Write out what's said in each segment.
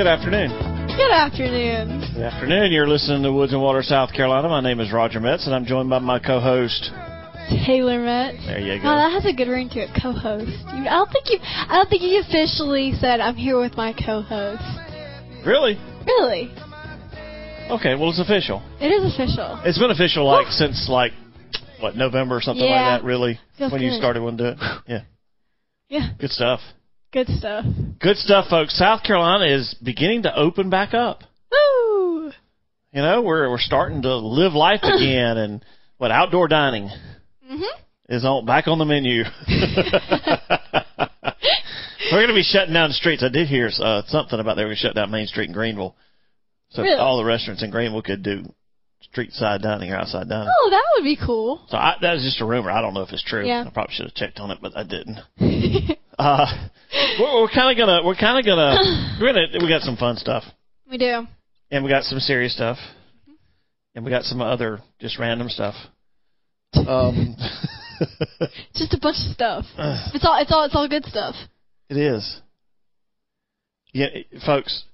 Good afternoon. Good afternoon. Good afternoon. You're listening to Woods and Water, South Carolina. My name is Roger Metz, and I'm joined by my co-host. Taylor Metz. There you oh, go. Oh, that has a good ring to it. Co-host. You, I don't think you. I don't think you officially said I'm here with my co-host. Really? Really? Okay. Well, it's official. It is official. It's been official like since like what November or something Yeah. like that. Really, Feels when you started one to it. Yeah. Yeah. Good stuff. Good stuff. Good stuff, folks. South Carolina is beginning to open back up. Woo! You know, we're we're starting to live life again, and what outdoor dining Mhm. is on back on the menu. we're going to be shutting down the streets. I did hear uh, something about they were going to shut down Main Street in Greenville, so Really? all the restaurants in Greenville could do street side dining or outside dining. Oh, that would be cool. So I, that was just a rumor. I don't know if it's true. Yeah. I probably should have checked on it, but I didn't. Uh, we're, we're kind of gonna, we're kind of gonna, we're gonna, we got some fun stuff, we do. and we got some serious stuff, and we got some other just random stuff. Um, Just a bunch of stuff. It's all. It's all. It's all good stuff. it is. Yeah, folks.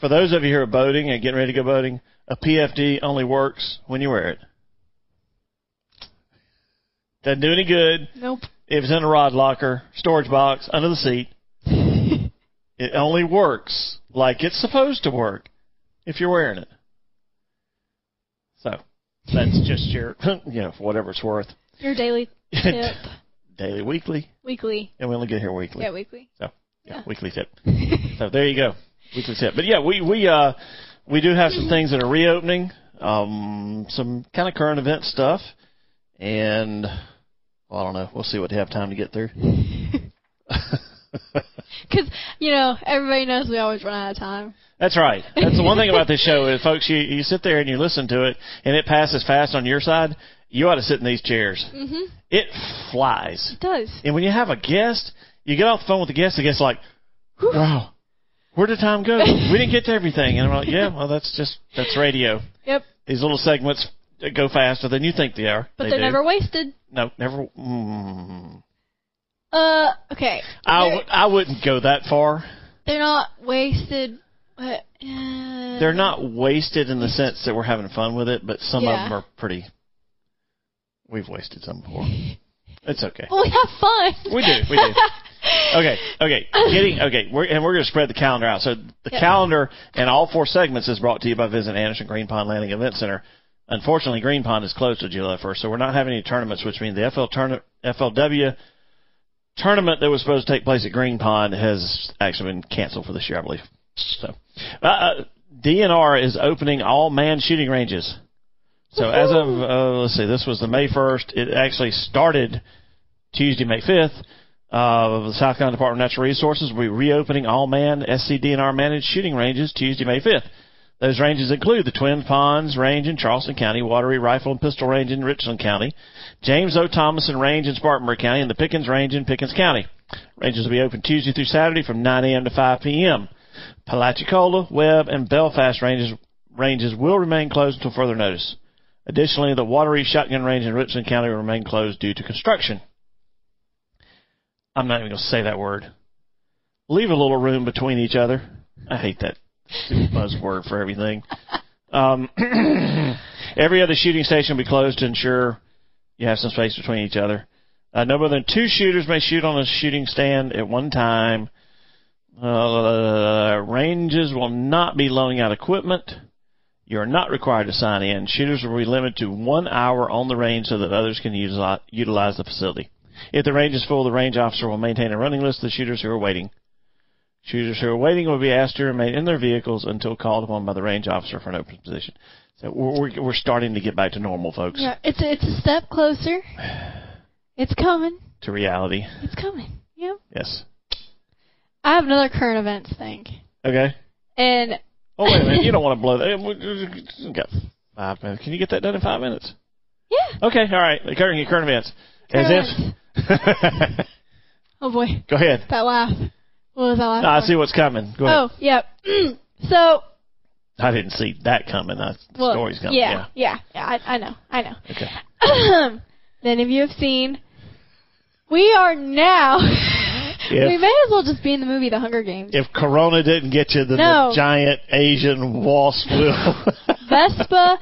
For those of you who are boating and getting ready to go boating, a PFD only works when you wear it. Doesn't do any good Nope. If it's in a rod locker, storage box, under the seat. It only works like it's supposed to work if you're wearing it. So that's just your, you know, for whatever it's worth. Your daily tip. Daily, weekly, weekly. and we only get here weekly. Yeah, weekly. So yeah, weekly tip. so there you go, weekly tip. But yeah, we we uh we do have some things that are reopening, um, some kind of current event stuff, and well, I don't know. We'll see what they have time to get through. Because you know everybody knows we always run out of time. That's right. That's the one thing about this show is, folks, you, you sit there and you listen to it, and it passes fast on your side. You ought to sit in these chairs. Mhm. It flies. It does. And when you have a guest, you get off the phone with the guest, the guest's like, wow, where did time go? We didn't get to everything. And I'm like, yeah, well, that's just, that's radio. Yep. These little segments go faster than you think they are. But they they're do. never wasted. No, never. Mm, Uh. Okay. I, w- I wouldn't go that far. They're not wasted, but uh, They're not wasted in the sense that we're having fun with it, but some of them are pretty. We've wasted some before. It's okay. Well, we have fun. We do, we do. Okay, okay. Getting okay, we're, and we're going to spread the calendar out. So the Yep. calendar and all four segments is brought to you by Visit Anderson Green Pond Landing Event Center. Unfortunately, Green Pond is closed to July 1st, so we're not having any tournaments, which means the FL tourna- FLW tournament that was supposed to take place at Green Pond has actually been canceled for this year, I believe. So, uh, uh, DNR is opening all manned shooting ranges. So as of uh, let's see, this was the May 1st. It actually started Tuesday, May 5th. Uh, the South Carolina Department of Natural Resources will be reopening all manned SCDNR managed shooting ranges Tuesday, May 5th. Those ranges include the Twin Ponds Range in Charleston County, Wateree Rifle and Pistol Range in Richland County, James O. Thomason Range in Spartanburg County, and the Pickens Range in Pickens County. Ranges will be open Tuesday through Saturday from 9 a.m. to 5 p.m. Palachucola, Webb, and Belfast ranges ranges will remain closed until further notice. Additionally, the Wateree Shotgun Range in Richland County will remain closed due to construction. I'm not even going to say that word. Leave a little room between each other. I hate that stupid buzzword for everything. Um, every other shooting station will be closed to ensure you have some space between each other. Uh, no more than two shooters may shoot on a shooting stand at one time. Uh, ranges will not be loaning out equipment. You are not required to sign in. Shooters will be limited to one hour on the range so that others can utilize, utilize the facility. If the range is full, the range officer will maintain a running list of the shooters who are waiting. Shooters who are waiting will be asked to remain in their vehicles until called upon by the range officer for an open position. So we're we're, starting to get back to normal, folks, Yeah, it's a, it's a step closer. It's coming. to reality. It's coming. Yep. Yes. I have another current events thing, Okay. and Oh wait a minute, you don't want to blow that. Got five minutes. Can you get that done in five minutes? yeah. Okay, all right. Current current events. As Current if. Oh boy, Go ahead. that laugh. What was that? No, I see what's coming. Go ahead. Oh, yep. so, I didn't see that coming. The well, story's coming. yeah, yeah, yeah. I, I know, I know. Okay. then, if you have seen, we are now. we may as well just be in the movie The Hunger Games. if Corona didn't get you, then No. the giant Asian wasp will. Vespa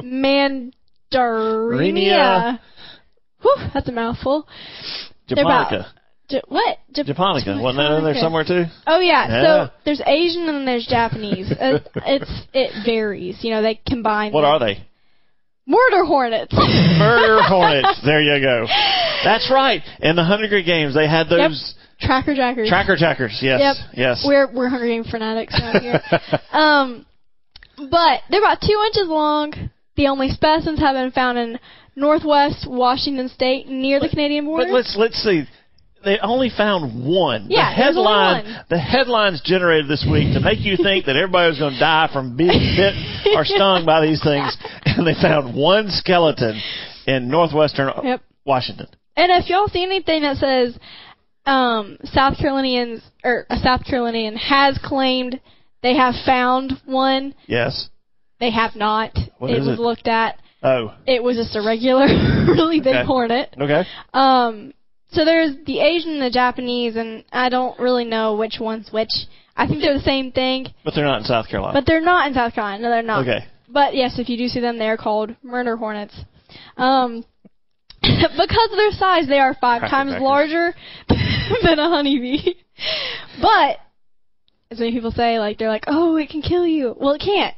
Mandarinia. Whew, that's a mouthful. Japonica. J- what? Jap- Japonica. Wasn't that in there somewhere too? Oh yeah. Yeah. So there's Asian and then there's Japanese. uh, it's it varies. You know, they combine. What them. are they? Murder hornets. Murder hornets. There you go. That's right. In the Hunger Games, they had those Tracker jackers. tracker jackers. Yes. Yep. Yes. We're we're Hunger Game fanatics around here. um, but they're about two inches long. The only specimens have been found in northwest Washington State near the Canadian border. But let's let's see. They only found one. Yeah, the headline one. the headlines generated this week to make you think that everybody was going to die from being bit or stung by these things, and they found one skeleton in northwestern Yep. Washington. And if y'all see anything that says um, South Carolinians or a South Carolinian has claimed they have found one, Yes. they have not. What it was it? looked at. Oh. It was just a regular, really big Okay. hornet. Okay. Um, so there's the Asian and the Japanese, and I don't really know which one's which. I think they're the same thing, But they're not in South Carolina. but they're not in South Carolina. No, they're not. okay. But yes, if you do see them, they are called murder hornets. Um, because of their size, they are five Cracker times crackers. larger than a honeybee. But as many people say, like they're like, oh, it can kill you. Well, it can't.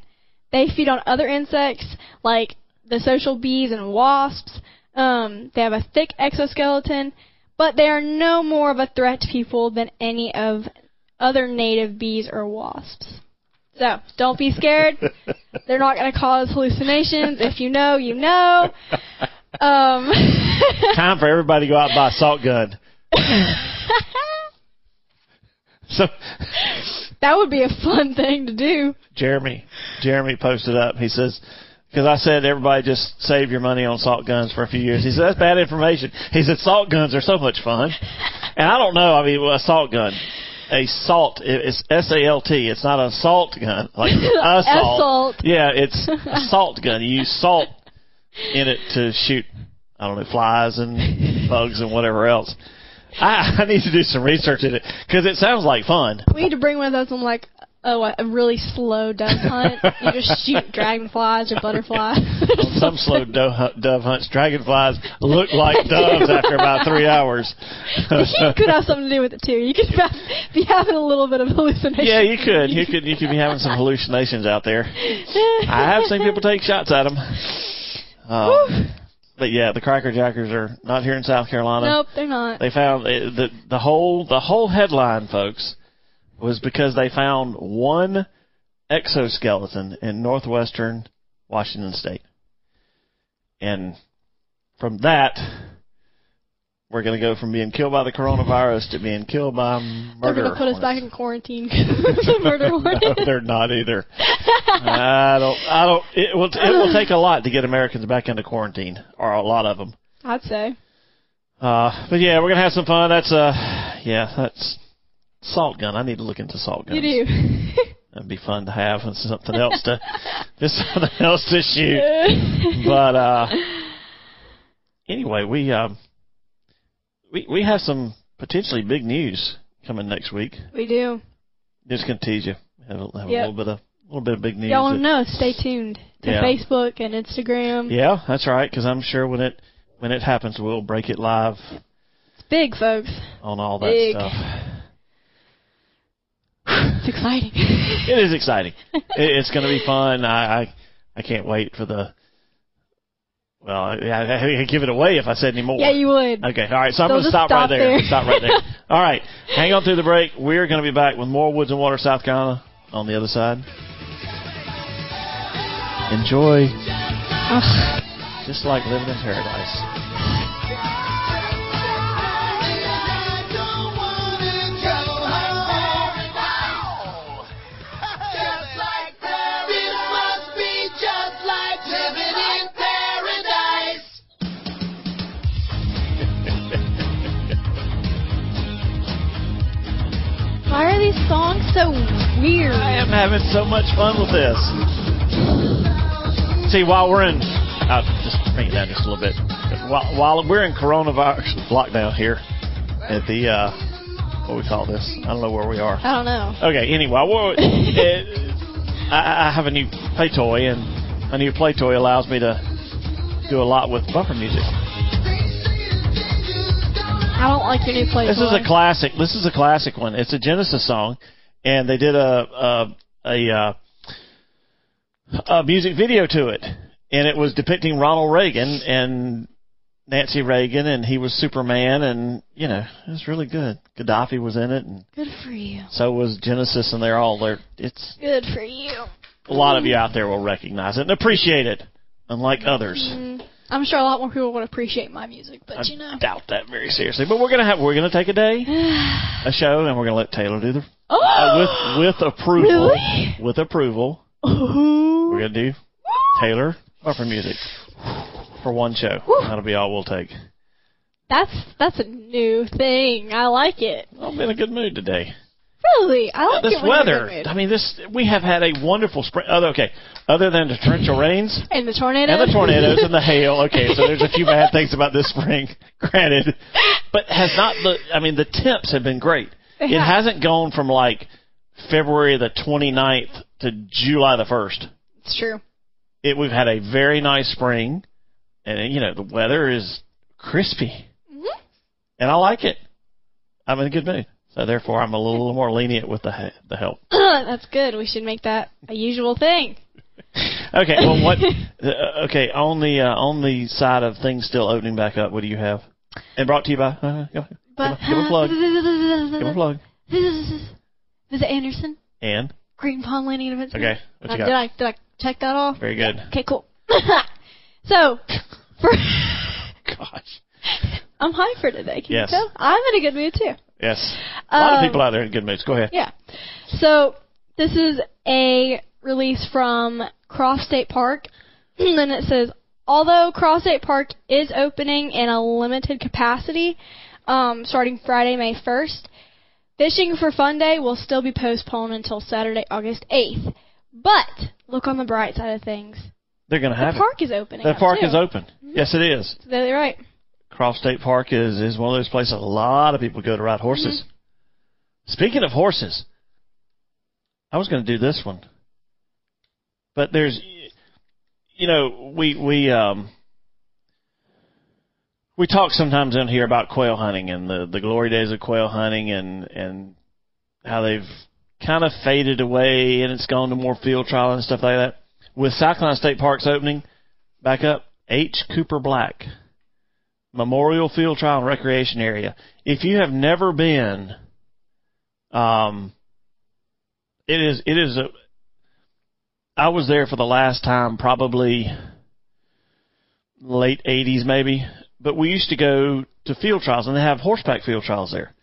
They feed on other insects like the social bees and wasps. Um, they have a thick exoskeleton, but they are no more of a threat to people than any of other native bees or wasps. So don't be scared. They're not going to cause hallucinations. If you know, you know. Um, Time for everybody to go out and buy a salt gun. So that would be a fun thing to do. Jeremy, Jeremy posted up. He says, because I said everybody just save your money on salt guns for a few years. He said that's bad information. He said salt guns are so much fun, and I don't know. I mean, a salt gun, a salt, it's S A L T. It's not a salt gun like a salt. Assault. Yeah, it's a salt gun. You use salt in it to shoot. I don't know flies and bugs and whatever else. I, I need to do some research in it because it sounds like fun. We need to bring one of those on like oh, a really slow dove hunt. You just shoot dragonflies or butterflies. Some slow dove, dove hunts, dragonflies look like doves after about three hours. you could have something to do with it too. You could be having a little bit of hallucination. yeah, you could. You could. You could be having some hallucinations out there. I have seen people take shots at them. Um, but yeah, the Cracker Jackers are not here in South Carolina. Nope, they're not. They found eh, the the whole the whole headline, folks, was because they found one exoskeleton in northwestern Washington State, and from that, we're going to go from being killed by the coronavirus to being killed by murder. They're murder. gonna put us back in quarantine. murder no, they're not either. I don't. I don't. It will. It will take a lot to get Americans back into quarantine, or a lot of them. I'd say. Uh, but yeah, we're gonna have some fun. That's uh, yeah, that's salt gun. I need to look into salt guns. You do. That'd be fun to have and something else to, just something else to shoot. But uh, anyway, we um, we we have some potentially big news coming next week. we do. Just gonna tease you. Have, a, have Yep. a little bit of a little bit of big news. Y'all want to know? Stay tuned to Yeah. Facebook and Instagram. Yeah, that's right. Because I'm sure when it when it happens, we'll break it live It's big, folks. on all that Big. stuff. It's exciting. It is exciting. it, it's going to be fun. I, I I can't wait for the Well, I, I, I'd give it away if I said any more. Yeah, you would. Okay, all right. So I'm going to just stop, right there. there. Stop right there. all right, hang on through the break. We're going to be back with more Woods and Water, South Carolina, on the other side. Enjoy, Ugh. just like living in paradise. These songs so weird? I am having so much fun with this. See, while we're in, I'll just bring it down just a little bit. While, while we're in coronavirus lockdown here at the, uh, what we call this? I don't know where we are. I don't know. Okay, anyway, well, it, I, I have a new play toy, and a new play toy allows me to do a lot with bumper music. I don't like your new play. This is a classic. This is a classic one. It's a Genesis song, and they did a a a, uh, a music video to it, and it was depicting Ronald Reagan and Nancy Reagan, and he was Superman, and you know it was really good. Gaddafi was in it, and Good for you. so was Genesis, and they're all there. It's Good for you. a lot of you out there will recognize it and appreciate it, unlike others. Mm, I'm sure a lot more people would appreciate my music, but I you know. I doubt that very seriously. But we're gonna have we're gonna take a day, a show, and we're gonna let Taylor do the oh, uh, with with approval. Really? With approval, Ooh. we're gonna do Taylor bumper music for one show. That'll be all we'll take. That's that's a new thing. I like it. I'm in a good mood today. Really, I like This it when you're in a weather. I mean, this we have had a wonderful spring. Other okay, other than the torrential rains and the tornado. and the tornadoes and the hail. Okay, so there's a few bad things about this spring, granted, but has not. The, I mean, the temps have been great. It hasn't gone from like February the 29th to July the 1st. It's true. it we've had a very nice spring, and you know the weather is crispy, Mhm. and I like it. I'm in a good mood, so therefore I'm a little more lenient with the the help. That's good. We should make that a usual thing. Okay, well, what? uh, okay, on the uh, on the side of things still opening back up, what do you have? And brought to you by. Uh, go, But give, a, give a plug. Give a plug. Visit Anderson, And Green Pond Landing Events. okay, what Uh, you did? I did I check that off? Very good. Okay, cool. so, for Gosh, I'm high for today. Can Yes. you tell? I'm in a good mood too. Yes. A lot of Um, people out there in good moods. Go ahead. Yeah. So this is a release from Cross State Park, and it says, although Cross State Park is opening in a limited capacity, um, starting Friday, May 1st, Fishing for Fun Day will still be postponed until Saturday, August 8th. But look on the bright side of things. They're going to have the park is opening. The park too. is open. Yes, it is. So they're right. Cross State Park is is one of those places a lot of people go to ride horses. Speaking of horses, I was going to do this one, but there's, you know, we we um we talk sometimes in here about quail hunting and the the glory days of quail hunting and and how they've kind of faded away and it's gone to more field trial and stuff like that. With Carolina State Park's opening back up, H. Cooper Black. Memorial Field Trial and Recreation Area. If you have never been, um, it is it is a. I was there for the last time, probably late '80s, maybe. But we used to go to field trials, and they have horseback field trials there.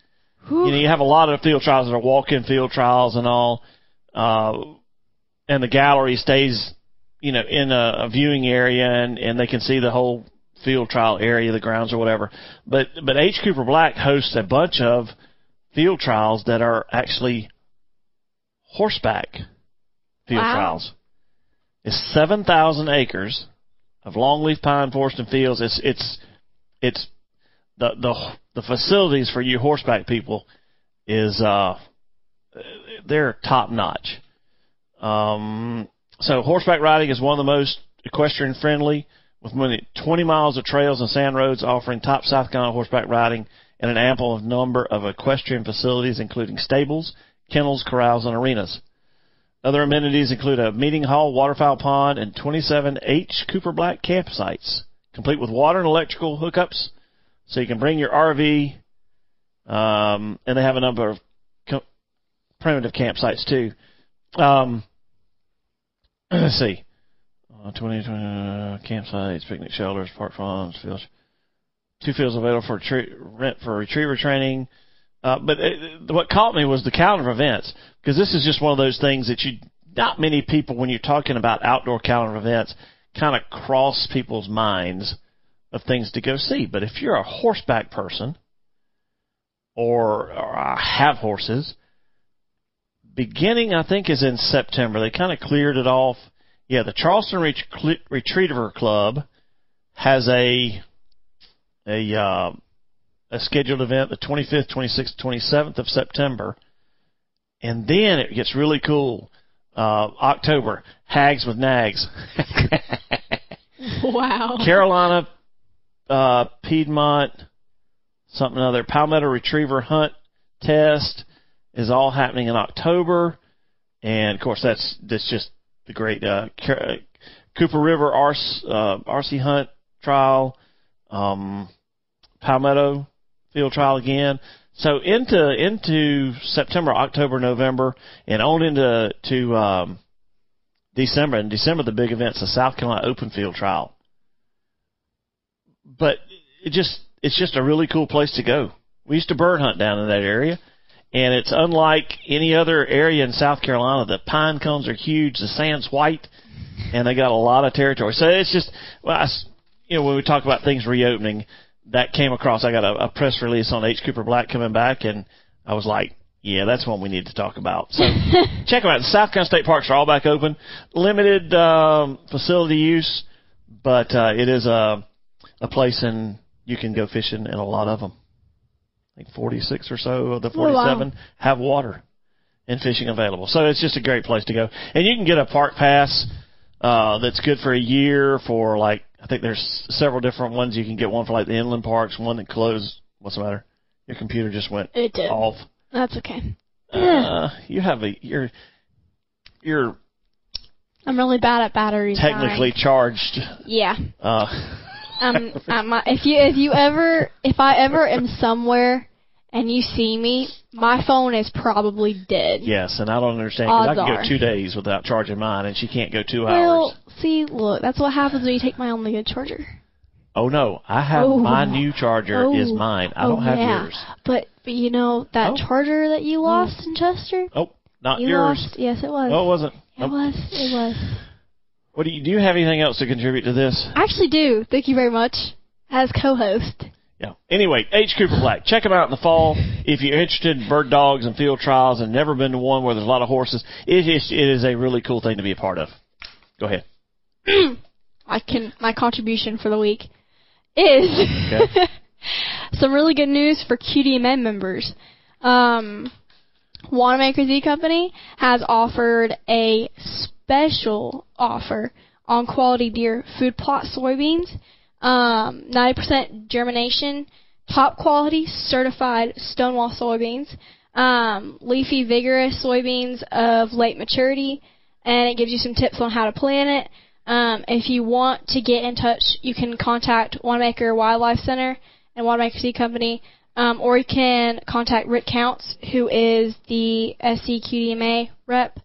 You know, you have a lot of field trials that are walk-in field trials and all, uh, and the gallery stays, you know, in a, a viewing area, and and they can see the whole field trial area, the grounds or whatever. But but H. Cooper Black hosts a bunch of field trials that are actually horseback field Wow. trials. It's seven thousand acres of longleaf pine forest and fields. It's it's it's the the the facilities for you horseback people is uh they're top notch. Um, so horseback riding is one of the most equestrian friendly, with more than 20 miles of trails and sand roads offering top South Carolina horseback riding and an ample number of equestrian facilities, including stables, kennels, corrals, and arenas. Other amenities include a meeting hall, waterfowl pond, and 27 H. Cooper Black campsites, complete with water and electrical hookups, so you can bring your RV. Um, and they have a number of co- primitive campsites too. Um, let's see, uh, 20, 20 uh, campsites, picnic shelters, park farms, fields. Two fields available for tre- rent for retriever training. Uh, but it, what caught me was the calendar of events because this is just one of those things that you not many people when you're talking about outdoor calendar events kind of cross people's minds of things to go see. But if you're a horseback person or, or have horses, beginning I think is in September. They kind of cleared it off. Yeah, the Charleston Ret- Retriever Club has a a uh, a scheduled event the 25th, 26th, 27th of September, and then it gets really cool. Uh, October, Hags with Nags. wow. Carolina, uh, Piedmont, something other. Palmetto Retriever Hunt Test is all happening in October, and of course that's that's just the great uh, Cooper River RC, uh, RC Hunt Trial, um, Palmetto Field Trial again. So into into September, October, November, and on into to um, December. In December, the big event's the South Carolina Open Field Trial. But it just it's just a really cool place to go. We used to bird hunt down in that area, and it's unlike any other area in South Carolina. The pine cones are huge, the sand's white, and they got a lot of territory. So it's just well, I, you know, when we talk about things reopening, that came across. I got a, a press release on H. Cooper Black coming back, and I was like, yeah, that's one we need to talk about. So check them out. The South Carolina State Parks are all back open. Limited um, facility use, but uh, it is a a place and you can go fishing in a lot of them. I think 46 or so of the 47 Oh, wow. have water and fishing available. So it's just a great place to go. And you can get a park pass uh, that's good for a year for like I think there's several different ones. You can get one for like the inland parks, one that closed. What's the matter? Your computer just went It did. off. That's okay. Uh, you have a you're you're I'm really bad at batteries. technically charged. Yeah. Uh, Um, um, if you if you ever if I ever am somewhere and you see me, my phone is probably dead. yes, and I don't understand because I can are. go two days without charging mine, and she can't go two Well, hours. see, look, that's what happens when you take my only good charger. Oh no, I have Oh. my new charger is Oh. mine. I Oh, don't have yeah. yours. But, but you know that Oh. charger that you hmm. lost in Chester? Oh, not You yours. lost. Yes, it was. Oh, it wasn't. It Nope. was. It was. What do you do? You have anything else to contribute to this? I actually do. Thank you very much. As co-host. Yeah. Anyway, H. Cooper Black. Check them out in the fall if you're interested in bird dogs and field trials and never been to one where there's a lot of horses. It is it is a really cool thing to be a part of. Go ahead. I can. My contribution for the week is Okay. some really good news for QDMA members. Um, Wanamaker Seed Company has offered a special offer on quality deer food plot soybeans. Um, 90% germination, top quality certified Stonewall soybeans, um, leafy vigorous soybeans of late maturity, and it gives you some tips on how to plant it. Um, if you want to get in touch, you can contact Wanamaker Wildlife Center and Wanamaker Seed Company, um, or you can contact Rick Counts, who is the SCQDMA rep,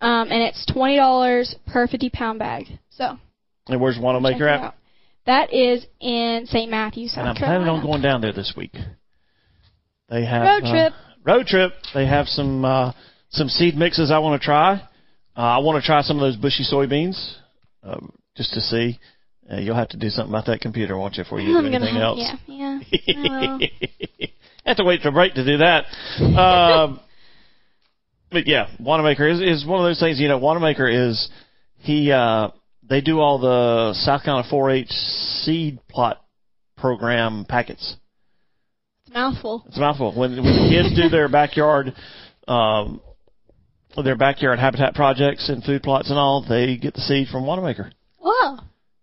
um, and it's twenty dollars per fifty pound bag. So And where's Wanamaker at? That is in St. Matthews, South And I'm Carolina. planning on going down there this week. They have Road uh, trip. road trip. They have some uh, some seed mixes I want to try. Uh, I want to try some of those bushy soybeans uh, just to see. Uh, you'll have to do something about that computer, won't you, before you do I'm gonna anything have, else? Yeah, yeah. I have to wait for break to do that. Um, but yeah, Wanamaker is is one of those things. You know, Wanamaker is he. Uh, they do all the South Carolina 4-H seed plot program packets. It's a mouthful. It's a mouthful. When, when the kids do their backyard, um, their backyard habitat projects and food plots and all, they get the seed from Wanamaker. Whoa.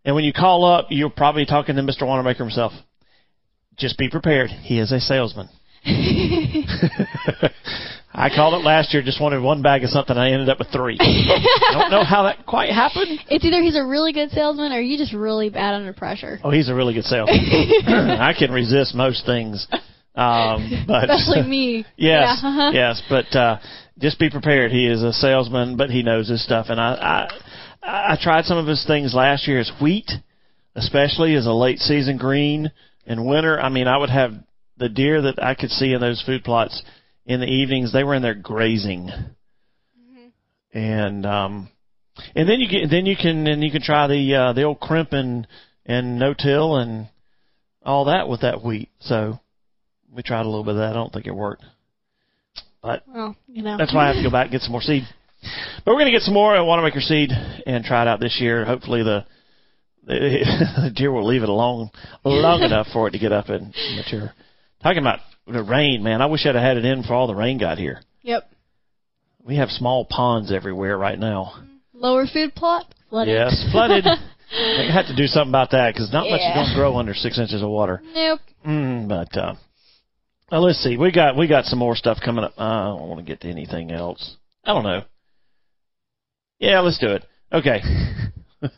And when you call up, you're probably talking to Mr. Wanamaker himself. Just be prepared. He is a salesman. I called it last year. Just wanted one bag of something. I ended up with three. I don't know how that quite happened. It's either he's a really good salesman or you just really bad under pressure. Oh, he's a really good salesman. I can resist most things, um, but Especially me. yes, Yeah, uh-huh. yes. But uh, just be prepared. He is a salesman, but he knows his stuff. And I, I, I tried some of his things last year. His wheat, especially as a late season green in winter. I mean, I would have the deer that I could see in those food plots in the evenings. They were in there grazing, and um, and then you get then you can and you can try the uh, the old crimp and and no till and all that with that wheat. So we tried a little bit of that. I don't think it worked. But Well, you know. that's why I have to go back and get some more seed. But we're going to get some more Wanamaker seed and try it out this year. Hopefully the the deer will leave it alone long enough for it to get up and mature. Talking about the rain, man, I wish I'd have had it in before all the rain got here. Yep. We have small ponds everywhere right now. Lower food plot. Flooded. Yes, flooded. I have to do something about that because not much is Yeah. going to grow under six inches of water. Nope. Mm, but uh, well, let's see. We got we got some more stuff coming up. Uh, I don't want to get to anything else. I don't know. Yeah, let's do it. Okay.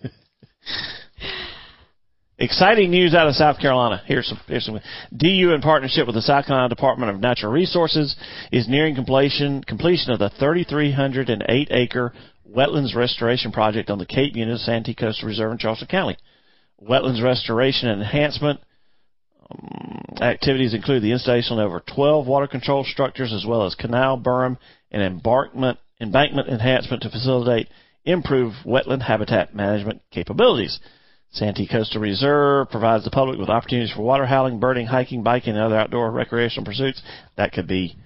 Exciting news out of South Carolina. Here's some. Here's some. DU, in partnership with the South Carolina Department of Natural Resources, is nearing completion completion of the 3,308 acre wetlands restoration project on the Cape Unit Santee Coastal Reserve in Charleston County. Wetlands restoration and enhancement um, activities include the installation of over 12 water control structures as well as canal, berm, and embankment, embankment enhancement to facilitate improved wetland habitat management capabilities. Santee Coastal Reserve provides the public with opportunities for waterfowling, birding, hiking, biking, and other outdoor recreational pursuits. That could be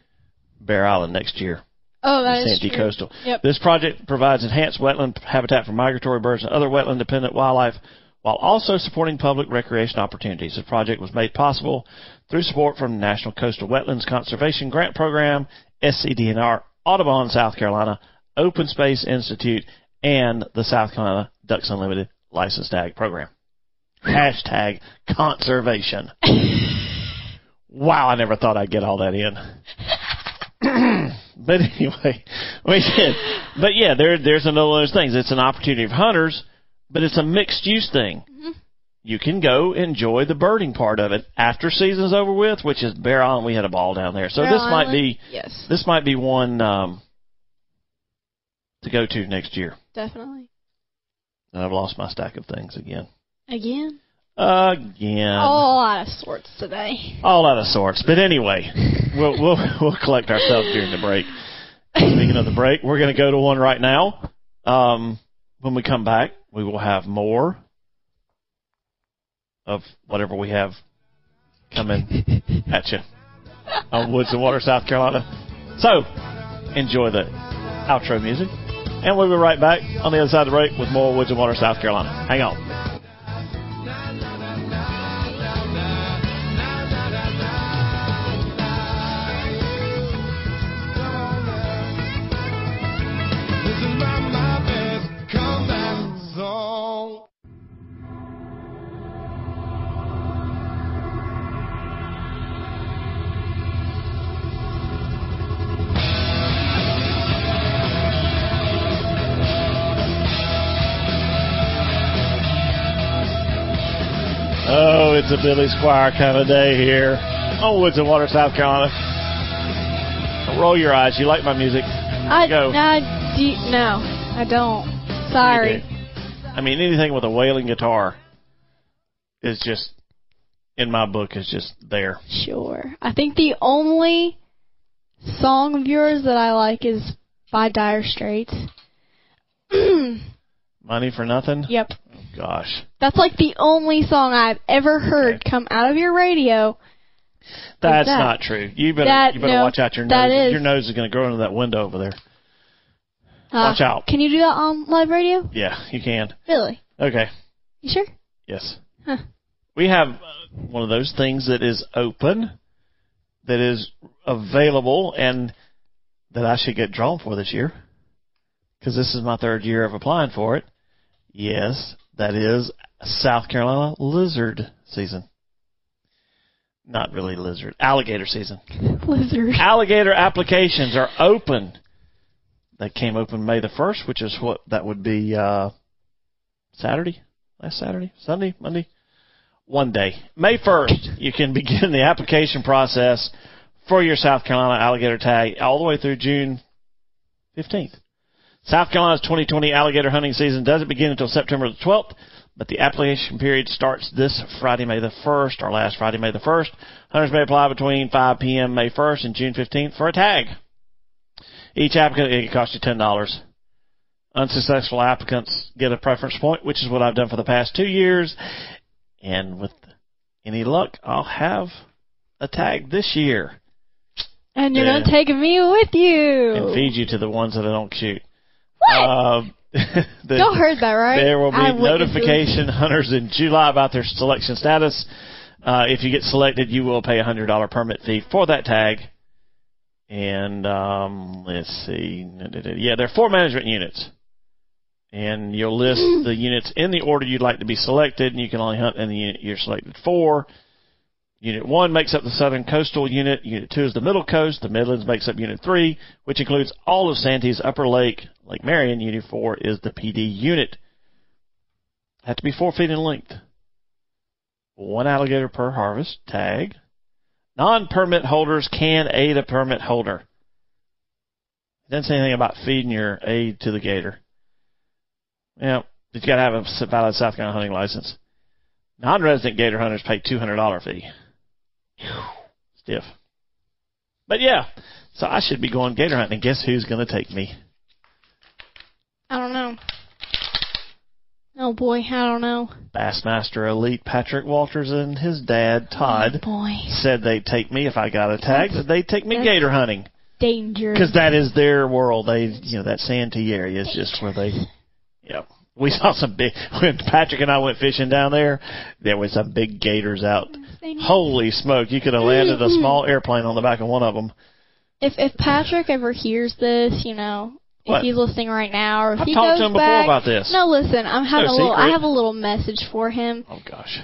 Bear Island next year. Oh, that is Santee true. Coastal. Yep. This project provides enhanced wetland habitat for migratory birds and other wetland dependent wildlife while also supporting public recreation opportunities. The project was made possible through support from the National Coastal Wetlands Conservation Grant Program, SCDNR, Audubon, South Carolina, Open Space Institute, and the South Carolina Ducks Unlimited Licensed Tag Program. Hashtag conservation. wow, I never thought I'd get all that in. but anyway, we did. But yeah, there there's another one of those things. It's an opportunity for hunters, but it's a mixed use thing. You can go enjoy the birding part of it after season's over with, which is Bear Island. We had a ball down there, so Bear this might be Yes, this might be one um, to go to next year. definitely. And I've lost my stack of things again. Again. Again. All out of sorts today. all out of sorts. But anyway, we'll we'll we'll collect ourselves during the break. Speaking of the break, we're going to go to one right now. Um, when we come back, we will have more of whatever we have coming at you on Woods and Water, South Carolina. So, enjoy the outro music, and we'll be right back on the other side of the break with more Woods and Water, South Carolina. Hang on. It's a Billy Squier kind of day here on Woods and Water, South Carolina. Roll your eyes. You like my music? I Go. I no, I don't. Sorry. Do. I mean, anything with a wailing guitar is just, in my book, is just there. Sure. I think the only song of yours that I like is by Dire Straits. Money for nothing? yep. Gosh. That's like the only song I've ever heard come out of your radio. That's that? not true. You better That- you better no, watch out your nose. is. Your nose is going to grow into that window over there. Uh, Watch out. Can you do that on live radio? Yeah, you can. Really? Okay. You sure? Yes. Huh. We have uh, one of those things that is open, that is available, and that I should get drawn for this year. Because this is my third year of applying for it. Yes, that is South Carolina lizard season. not really lizard, alligator season. Lizard. Alligator applications are open. They came open May the 1st, which is what that would be uh, Saturday, last Saturday, Sunday, Monday, one day. May 1st, you can begin the application process for your South Carolina alligator tag all the way through June 15th. South Carolina's 2020 alligator hunting season doesn't begin until September the 12th, but the application period starts this Friday, May the 1st, or last Friday, May the 1st. Hunters may apply between 5 p.m. May 1st and June 15th for a tag. Each applicant, it costs you $10. Unsuccessful applicants get a preference point, which is what I've done for the past two years. And with any luck, I'll have a tag this year And you're Yeah. not taking me with you. and feed you to the ones that I don't shoot. Um, the- Y'all heard that, right? There will be I notification hunters in July about their selection status. Uh, if you get selected, you will pay a hundred dollar permit fee for that tag. And um, let's see, yeah, there are four management units, and you'll list the units in the order you'd like to be selected, and you can only hunt in the unit you're selected for. Unit 1 makes up the southern coastal unit. Unit 2 is the middle coast. The Midlands makes up Unit 3, which includes all of Santee's Upper Lake, Lake Marion. Unit 4 is the PD unit. Have to be 4 feet in length. One alligator per harvest. Tag. Non-permit holders can aid a permit holder. It doesn't say anything about feeding your aid to the gator. Yeah, you got to have a valid South Carolina hunting license. Non-resident gator hunters pay $200 fee. Stiff. But yeah, so I should be going gator hunting. Guess who's going to take me? I don't know. Oh boy, I don't know. Bassmaster Elite Patrick Walters and his dad Todd Oh said they'd take me if I got attacked. they'd take me That's- gator hunting danger. because that is their world. They, you know, that Santee area is just where they. Yeah, we saw some big when Patrick and I went fishing down there. There was some big gators out. Holy smoke! You could have landed a mm-hmm. small airplane on the back of one of them. If if Patrick ever hears this, you know, if What? he's listening right now, or if I've he talked goes to him before back, about this. No, listen, I'm having no a little. I have a little message for him. Oh gosh.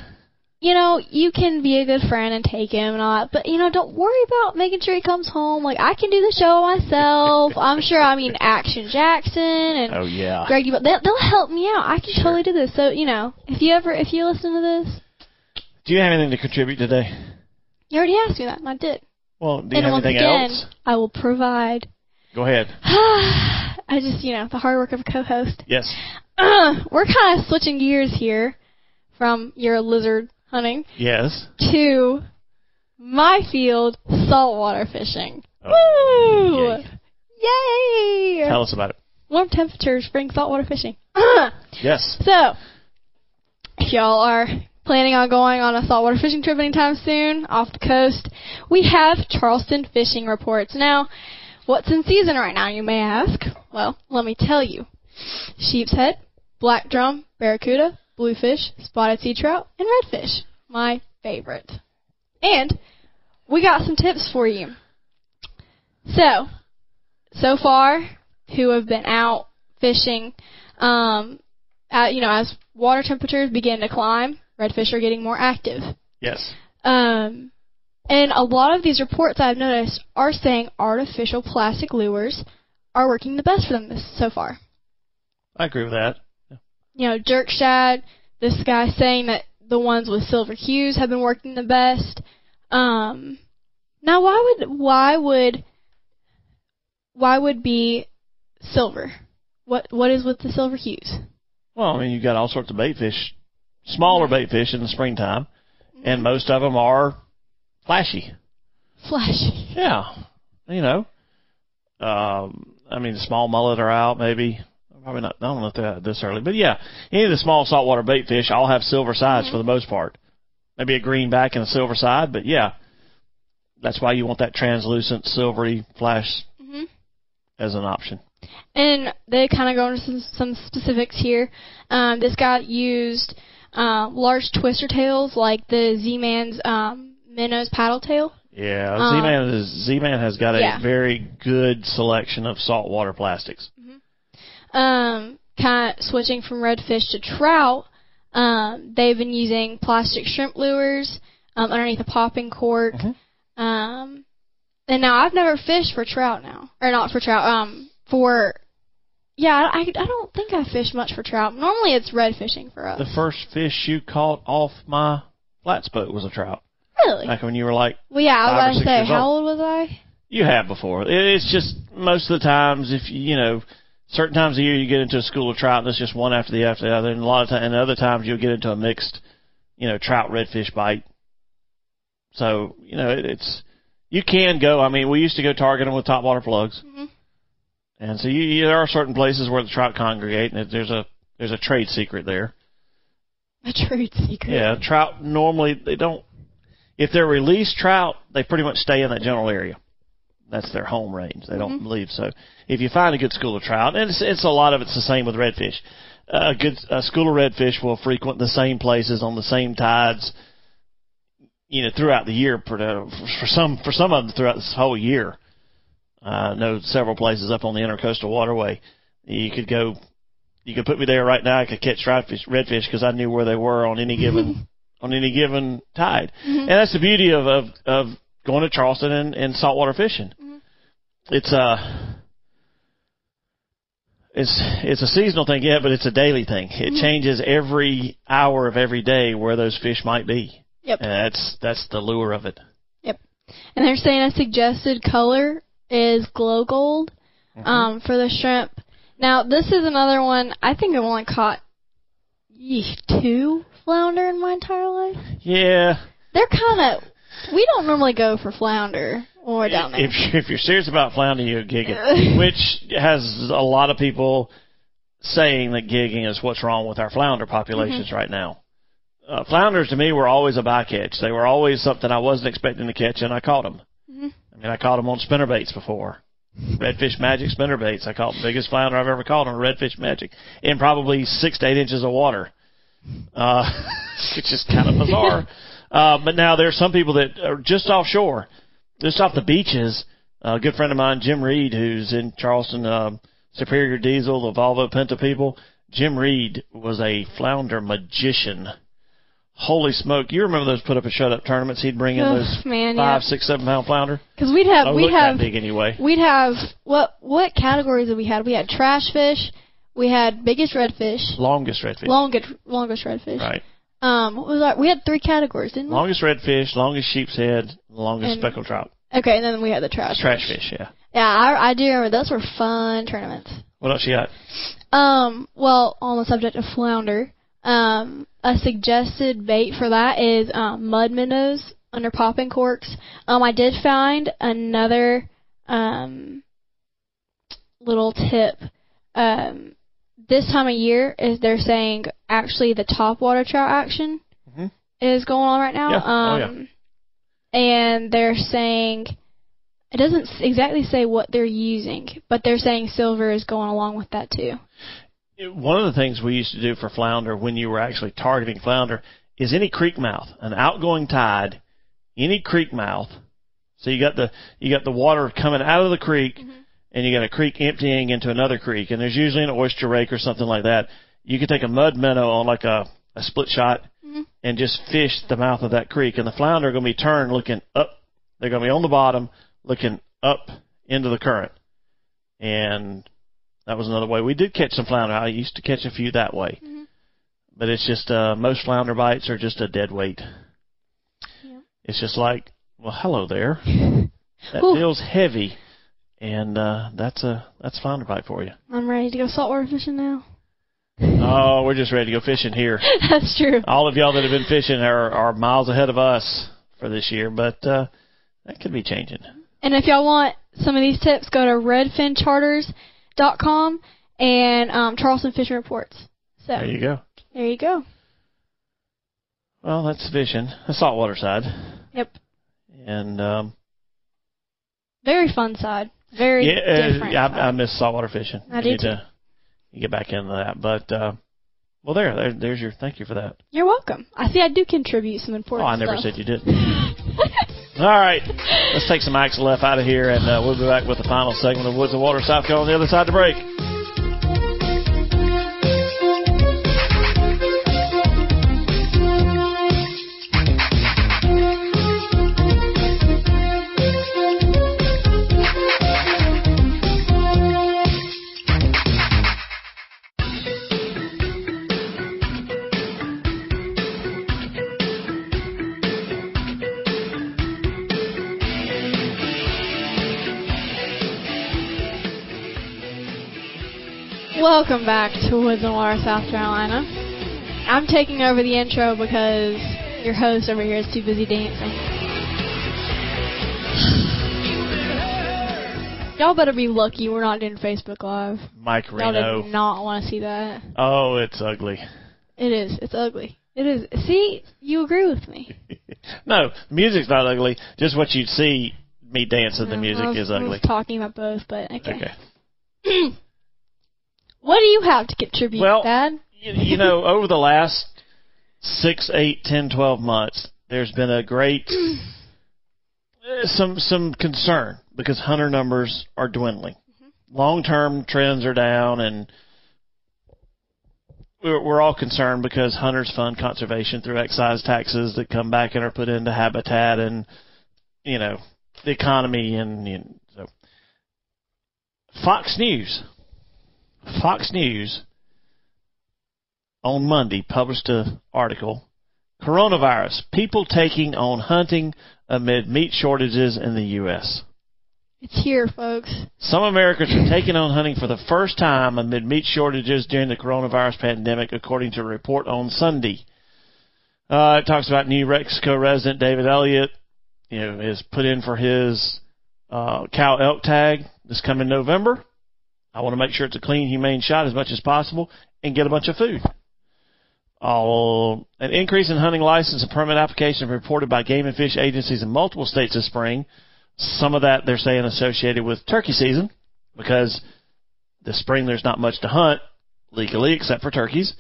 You know, you can be a good friend and take him and all that, but you know, don't worry about making sure he comes home. Like I can do the show myself. I'm sure. I mean, Action Jackson and Oh yeah. Greg, they'll, they'll help me out. I can Sure. totally do this. So you know, if you ever if you listen to this, Do you have anything to contribute today? you already asked me that, and I did. Well, do you and have once anything again, else? I will provide. Go ahead. I just, you know, the hard work of a co-host. Yes. We're kind of switching gears here from your lizard hunting Yes. to my field saltwater fishing. Oh, Woo! yay. Yay! Tell us about it. Warm temperatures bring saltwater fishing. Yes. so, if y'all are planning on going on a saltwater fishing trip anytime soon off the coast, we have Charleston fishing reports. Now, what's in season right now, you may ask? Well, let me tell you. Sheep's head, black drum, barracuda, bluefish, spotted sea trout, and redfish. My favorite. And we got some tips for you. So, so far, who have been out fishing, um, at, you know, as water temperatures begin to climb, redfish are getting more active. Yes. Um, and a lot of these reports I've noticed are saying artificial plastic lures are working the best for them this, so far. I agree with that. You know, jerk shad, this guy saying that the ones with silver hues have been working the best. Um, now why would why would why would be silver? What what is with the silver hues? Well, I mean, you've got all sorts of bait fish, smaller bait fish in the springtime, and most of them are flashy. Flashy. Yeah. You know, um, I mean, the small mullet are out, maybe. Probably not. I don't know if they're this early, but yeah, any of the small saltwater bait fish all have silver sides for the most part. Maybe a green back and a silver side, but yeah, that's why you want that translucent silvery flash Mhm. as an option. And they kind of go into some, some specifics here. Um, this guy used uh, large twister tails like the Z-Man's um, minnows paddle tail. Yeah, Um, Z-Man is Z-Man has got a yeah. very good selection of saltwater plastics. Um, kind of switching from redfish to trout. Um, they've been using plastic shrimp lures. um, underneath a popping cork. Mhm. Um, and now I've never fished for trout now, or not for trout. Um, for yeah, I, I don't think I fish much for trout. Normally it's red fishing for us. The first fish you caught off my flats boat was a trout. really? Back when you were like, Well, yeah, I was about to say, how old was I? you have before. It's just most of the times, if you, you know, certain times of year you get into a school of trout and it's just one after the after the other, and a lot of times, and other times you'll get into a mixed, you know, trout redfish bite. So you know, it, it's you can go. I mean, we used to go target them with top water plugs, Mhm. and so you, you, there are certain places where the trout congregate, and there's a there's a trade secret there. A trade secret. Yeah, trout normally they don't. If they're released trout, they pretty much stay in that general area. That's their home range. They don't Mhm. leave. So if you find a good school of trout, and it's, it's a lot of it's the same with redfish. Uh, a good a school of redfish will frequent the same places on the same tides. You know, throughout the year, for, for some for some of them throughout this whole year. Uh, I know several places up on the intercoastal waterway. You could go you could put me there right now. I could catch redfish, redfish because I knew where they were on any given on any given tide, and that's the beauty of of, of going to Charleston and, and saltwater fishing. It's a it's it's a seasonal thing, yeah, but it's a daily thing. It changes every hour of every day where those fish might be. Yep. And that's that's the lure of it. Yep. And they're saying a suggested color is glow gold Mm-hmm. um, for the shrimp. Now, this is another one. I think I've only caught two flounder in my entire life. Yeah, They're kind of. We don't normally go for flounder or down there. If if you're serious about flounder, you gig it, which has a lot of people saying that gigging is what's wrong with our flounder populations right now. Uh, flounders to me were always a bycatch. They were always something I wasn't expecting to catch, and I caught them. Mhm. I mean, I caught them on spinner baits before. Redfish Magic spinner baits. I caught the biggest flounder I've ever caught on Redfish Magic in probably six to eight inches of water. Uh, it's just kind of bizarre. Uh, but now there are some people that are just offshore, just off the beaches. a good friend of mine, Jim Reed, who's in Charleston, um, Superior Diesel, the Volvo Penta people. Jim Reed was a flounder magician. Holy smoke! You remember those put up and shut up tournaments? He'd bring in Ugh, those man, five, yeah. six, seven pound flounder. Because we'd have, Oh, we'd have, that big anyway. we'd have what what categories did we had? We had trash fish, we had biggest redfish, Longest redfish. longest longest redfish. Right. Um, what was that? We had three categories, didn't we? Longest redfish, longest sheep's head, longest And- speckled trout. Okay, and then we had the trash. Trash fish, yeah. Yeah, I, I do remember those were fun tournaments. What else you got? Um, well, on the subject of flounder, um, a suggested bait for that is um, mud minnows under popping corks. Um, I did find another um, little tip. Um, this time of year is they're saying actually the top water trout action Mhm. is going on right now. Yeah. Oh, yeah. Um, and they're saying it doesn't exactly say what they're using, but they're saying silver is going along with that too. It- One of the things we used to do for flounder when you were actually targeting flounder is any creek mouth, an outgoing tide, any creek mouth. So you got the you got the water coming out of the creek, and you got a creek emptying into another creek, and there's usually an oyster rake or something like that. You could take a mud minnow on like a a split shot Mhm. and just fish the mouth of that creek, and the flounder are going to be turned looking up. They're going to be on the bottom looking up into the current, and that was another way. We did catch some flounder. I used to catch a few that way. Mhm. But it's just uh most flounder bites are just a dead weight. Yeah. It's just like, well, hello there. That feels heavy, and uh that's a that's flounder bite for you. I'm ready to go saltwater fishing now. Oh, we're just ready to go fishing here. That's true. All of y'all that have been fishing are are miles ahead of us for this year, but uh that could be changing. And if y'all want some of these tips, go to redfincharters.com and um, Charleston Fishing Reports. So There you go. there you go. Well, that's fishing, the saltwater side, Yep. and um Very fun side. Very yeah, uh, different. I, I miss saltwater fishing. I do need too. to get back into that, but uh, well, there, there, there's your thank you for that. You're welcome. I see. I do contribute some important. Oh. I never stuff. said you did. All right, let's take some Axel F out of here, and uh, we'll be back with the final segment of Woods and Water South Carolina on the other side of the break. Welcome back to Woods and Water, South Carolina. I'm taking over the intro because your host over here is too busy dancing. Y'all better be lucky we're not doing Facebook Live. Mike Y'all Reno. did not want to see that. Oh, it's ugly. It is. It's ugly. It is. See, you agree with me. no, music's not ugly. Just what you'd see me dance to the music was, is I ugly. was talking about both, but okay. Okay. what do you have to contribute, Well, Dad? You, you know, over the last six, eight, ten, twelve months, there's been a great eh, some some concern because hunter numbers are dwindling. Long term trends are down, and we're, we're all concerned because hunters fund conservation through excise taxes that come back and are put into habitat and you know the economy and, and so. Fox News, Fox News on Monday published an article Coronavirus People Taking on Hunting Amid Meat Shortages in the U.S. It's here, folks. Some Americans are taking on hunting for the first time amid meat shortages during the coronavirus pandemic, according to a report on Sunday. Uh, it talks about New Mexico resident David Elliott, you know, is put in for his uh, cow elk tag this coming November. I want to make sure it's a clean, humane shot as much as possible and get a bunch of food. Uh, an increase in hunting license and permit applications reported by game and fish agencies in multiple states this spring. Some of that they're saying associated with turkey season because this spring there's not much to hunt legally except for turkeys.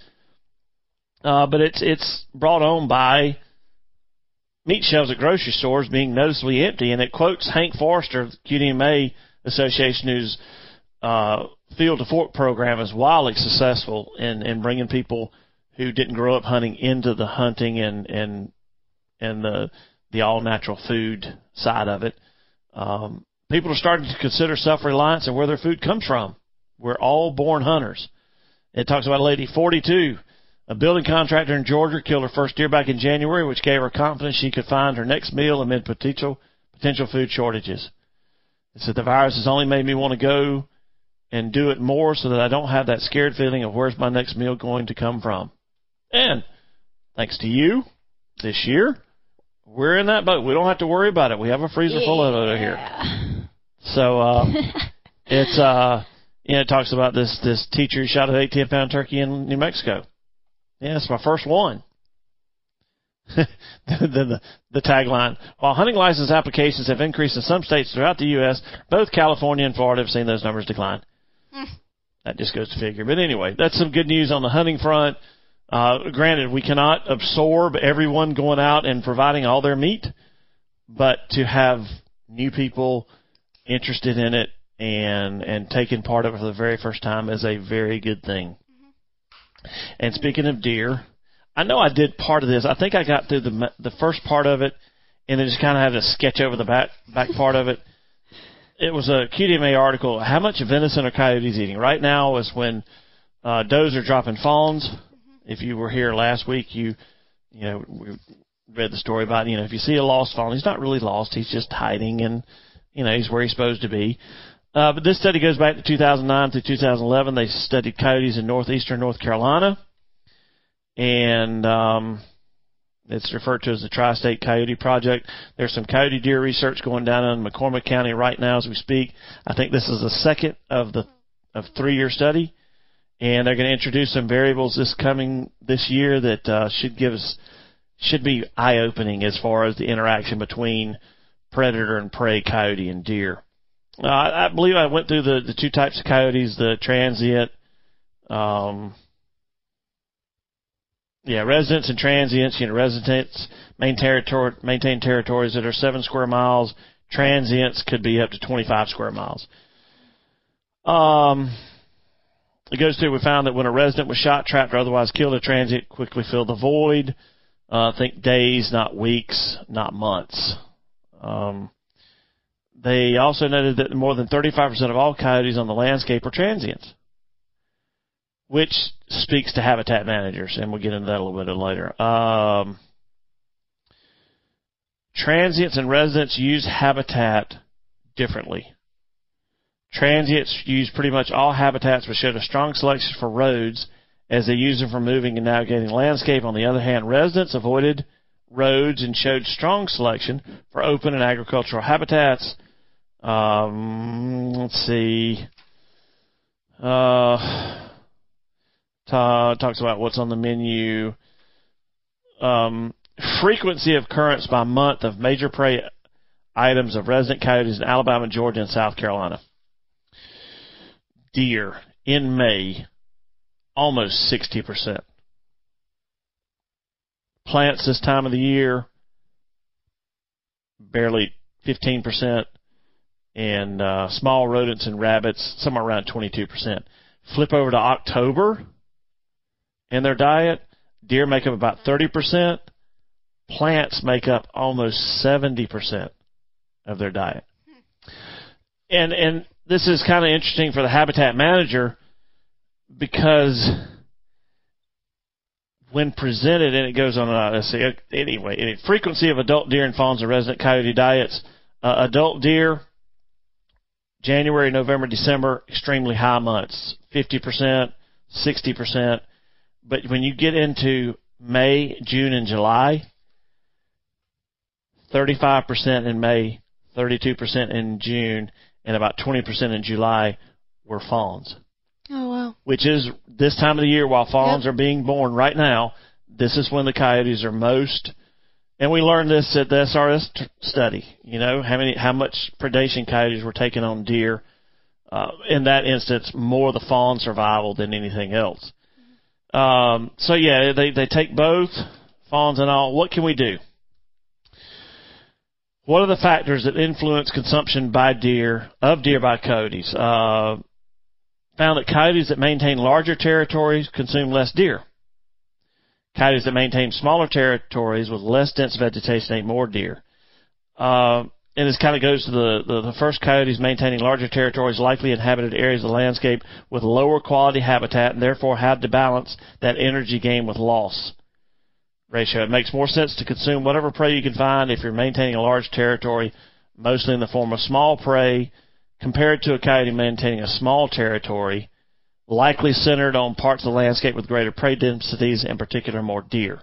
Uh, but it's it's brought on by meat shelves at grocery stores being noticeably empty, and it quotes Hank Forester the QDMA Association, whose uh, Field to Fork program is wildly successful in in bringing people who didn't grow up hunting into the hunting and and and the the all natural food side of it. Um, people are starting to consider self reliance and where their food comes from. We're all born hunters. It talks about a lady 42, a building contractor in Georgia, killed her first deer back in January, which gave her confidence she could find her next meal amid potential potential food shortages. It said the virus has only made me want to go and do it more so that I don't have that scared feeling of where's my next meal going to come from. And thanks to you, this year, we're in that boat. We don't have to worry about it. We have a freezer full of it over here. Yeah. So uh, it's uh, you know, it talks about this this teacher who shot an 18 pound turkey in New Mexico. Yeah, it's my first one. then the, the tagline: While hunting license applications have increased in some states throughout the U.S., both California and Florida have seen those numbers decline. That just goes to figure. But anyway, that's some good news on the hunting front. Uh, granted, we cannot absorb everyone going out and providing all their meat, but to have new people interested in it and and taking part of it for the very first time is a very good thing. And speaking of deer, I know I did part of this. I think I got through the the first part of it, and then just kind of had to sketch over the back back part of it. It was a QDMA article. How much venison are coyotes eating? Right now is when uh, does are dropping fawns. If you were here last week, you you know we read the story about you know if you see a lost fawn, he's not really lost. He's just hiding, and you know he's where he's supposed to be. Uh, but this study goes back to 2009 through 2011. They studied coyotes in northeastern North Carolina, and um, it's referred to as the Tri-State Coyote Project. There's some coyote deer research going down in McCormick County right now as we speak. I think this is the second of the of three-year study, and they're going to introduce some variables this coming this year that uh, should give us should be eye-opening as far as the interaction between predator and prey, coyote and deer. Uh, I believe I went through the, the two types of coyotes, the transient, um, yeah, residents and transients. You know, residents maintain, territory, maintain territories that are seven square miles. Transients could be up to 25 square miles. Um, it goes through. We found that when a resident was shot, trapped, or otherwise killed, a transient quickly filled the void. Uh, think days, not weeks, not months. Um, they also noted that more than 35% of all coyotes on the landscape are transients, which speaks to habitat managers, and we'll get into that a little bit later. Um, transients and residents use habitat differently. Transients use pretty much all habitats but showed a strong selection for roads as they use them for moving and navigating landscape. On the other hand, residents avoided roads and showed strong selection for open and agricultural habitats. Um, let's see. Uh, ta- talks about what's on the menu. Um, frequency of occurrence by month of major prey items of resident coyotes in Alabama, Georgia, and South Carolina. Deer in May, almost 60%. Plants this time of the year, barely 15%. And uh, small rodents and rabbits, somewhere around 22%. Flip over to October in their diet, deer make up about 30%. Plants make up almost 70% of their diet. And and this is kind of interesting for the habitat manager because when presented, and it goes on. and on. let's see. Anyway, any frequency of adult deer and fawns and resident coyote diets. Uh, adult deer, January, November, December, extremely high months, fifty percent, sixty percent. But when you get into May, June, and July, thirty-five percent in May, thirty-two percent in June, and about twenty percent in July were fawns Oh wow. which is this time of the year while fawns Yep. are being born right now. This is when the coyotes are most, and we learned this at the SRS t- study. You know how many, how much predation coyotes were taking on deer. Uh, in that instance, more the fawn survival than anything else. Um, so yeah, they they take both fawns and all. What can we do? What are the factors that influence consumption by deer of deer by coyotes? Uh, found that coyotes that maintain larger territories consume less deer. Coyotes that maintain smaller territories with less dense vegetation ate more deer. Uh, and this kind of goes to the, the, the first coyotes maintaining larger territories likely inhabited areas of the landscape with lower quality habitat and therefore had to balance that energy gain with loss ratio. It makes more sense to consume whatever prey you can find if you're maintaining a large territory, mostly in the form of small prey, compared to a coyote maintaining a small territory, likely centered on parts of the landscape with greater prey densities, in particular more deer.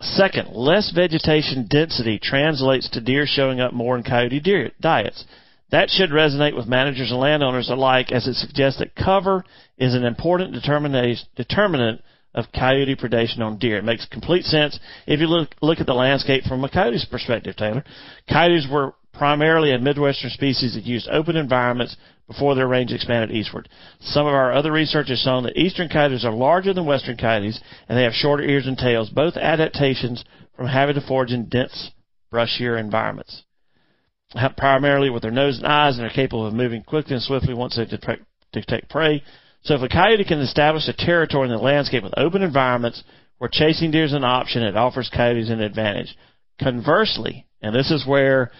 Second, less vegetation density translates to deer showing up more in coyote deer diets. That should resonate with managers and landowners alike as it suggests that cover is an important determinant of coyote predation on deer. It makes complete sense if you look, look at the landscape from a coyote's perspective, Taylor. Coyotes were primarily a Midwestern species that used open environments before their range expanded eastward. Some of our other research has shown that eastern coyotes are larger than western coyotes and they have shorter ears and tails, both adaptations from having to forage in dense, brushier environments. Primarily with their nose and eyes and are capable of moving quickly and swiftly once they detect, detect prey. So if a coyote can establish a territory in the landscape with open environments where chasing deer is an option, it offers coyotes an advantage. Conversely, and this is where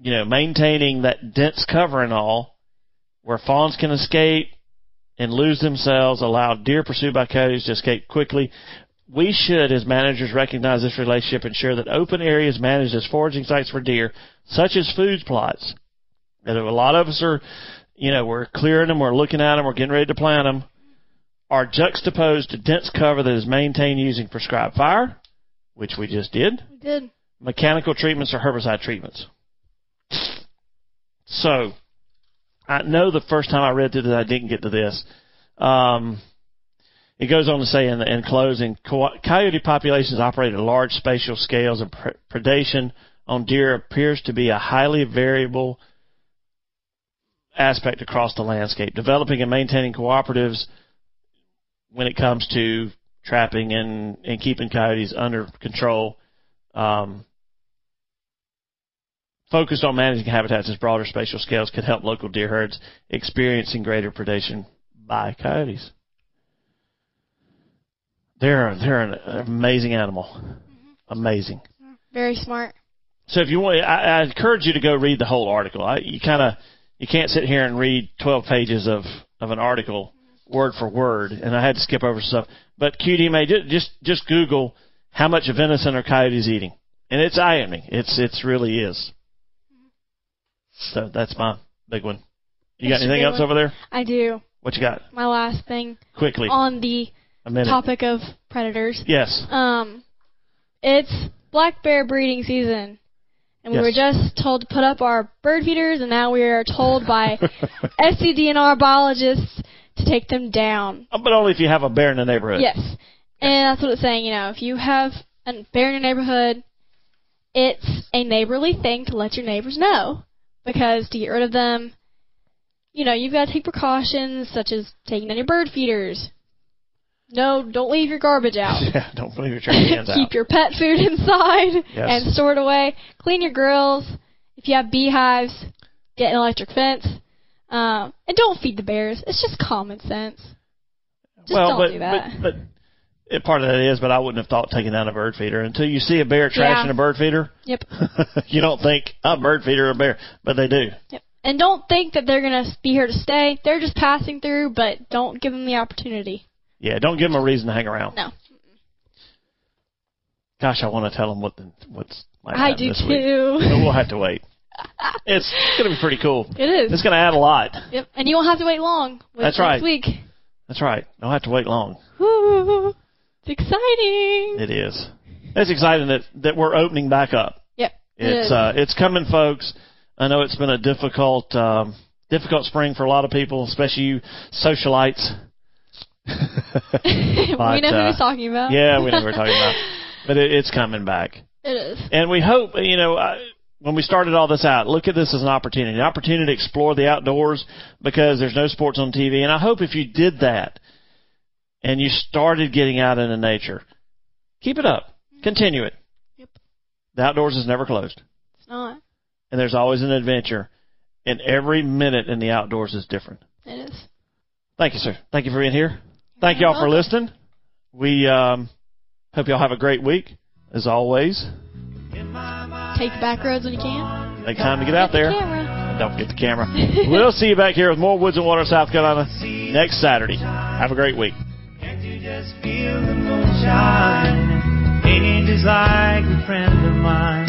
you know, maintaining that dense cover and all, where fawns can escape and lose themselves, allow deer pursued by coyotes to escape quickly. We should, as managers, recognize this relationship, ensure that open areas managed as foraging sites for deer, such as food plots, that a lot of us are, you know, we're clearing them, we're looking at them, we're getting ready to plant them, are juxtaposed to dense cover that is maintained using prescribed fire, which we just did, We did. mechanical treatments or herbicide treatments. So, I know the first time I read through this, I didn't get to this. Um, it goes on to say in, in closing, coyote populations operate at large spatial scales, and predation on deer appears to be a highly variable aspect across the landscape. Developing and maintaining cooperatives when it comes to trapping and, and keeping coyotes under control um, focused on managing habitats as broader spatial scales could help local deer herds experiencing greater predation by coyotes. They're they're an amazing animal, mm-hmm. amazing. Very smart. So if you want, I, I encourage you to go read the whole article. I, you kind of you can't sit here and read 12 pages of of an article word for word, and I had to skip over stuff. But QDMA, ju- just just Google how much venison are coyotes eating, and it's eye-opening. It's it's really is. So that's my big one. You got anything else over there? I do. What you got? My last thing Quickly, on the topic of predators. Yes. Um, it's black bear breeding season. And we were just told to put up our bird feeders, and now we are told by SCDNR biologists to take them down. but only if you have a bear in the neighborhood. Yes. And that's what it's saying, you know, if you have a bear in your neighborhood, it's a neighborly thing to let your neighbors know. Because to get rid of them, you know, you've got to take precautions such as taking down your bird feeders. No, don't leave your garbage out. Yeah, don't leave your trash cans out. Keep your pet food inside Yes. and store it away. Clean your grills. If you have beehives, get an electric fence. Um, and don't feed the bears. It's just common sense. Just well, don't but, do that. but but it, part of that is, but I wouldn't have thought taking down a bird feeder until you see a bear trashing Yeah. a bird feeder. Yep. you don't think a bird feeder a bear, but they do. Yep. And don't think that they're gonna be here to stay. They're just passing through, but don't give them the opportunity. Yeah, don't give them a reason to hang around. No. Gosh, I want to tell them what the, what's might I do this week. too. But we'll have to wait. It's going to be pretty cool. It is. It's going to add a lot. Yep. And you won't have to wait long. That's next right. Week. That's right. Don't have to wait long. Woo. It's exciting. It is. It's exciting that that we're opening back up. Yep. It's is. uh, it's coming, folks. I know it's been a difficult um, difficult spring for a lot of people, especially you socialites. But, we know who uh, he's talking about. Yeah, we know what we're talking about. But it, it's coming back. it is. And we hope, you know, I, when we started all this out, look at this as an opportunity, an opportunity to explore the outdoors because there's no sports on TV. And I hope if you did that and you started getting out into nature, keep it up, continue it. Yep. The outdoors is never closed, It's not. and there's always an adventure, and every minute in the outdoors is different. It is. Thank you, sir. Thank you for being here. Thank You're y'all for listening. We um, hope y'all have a great week, as always. Take the back roads when you can. Take time to get out the there. camera. Don't forget the camera. we'll see you back here with more Woods and Water, South Carolina next Saturday. Have a great week. Just feel the moonshine? Just like a friend of mine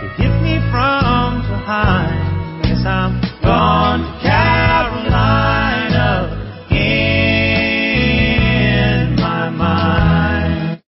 to me from behind? I'm gone to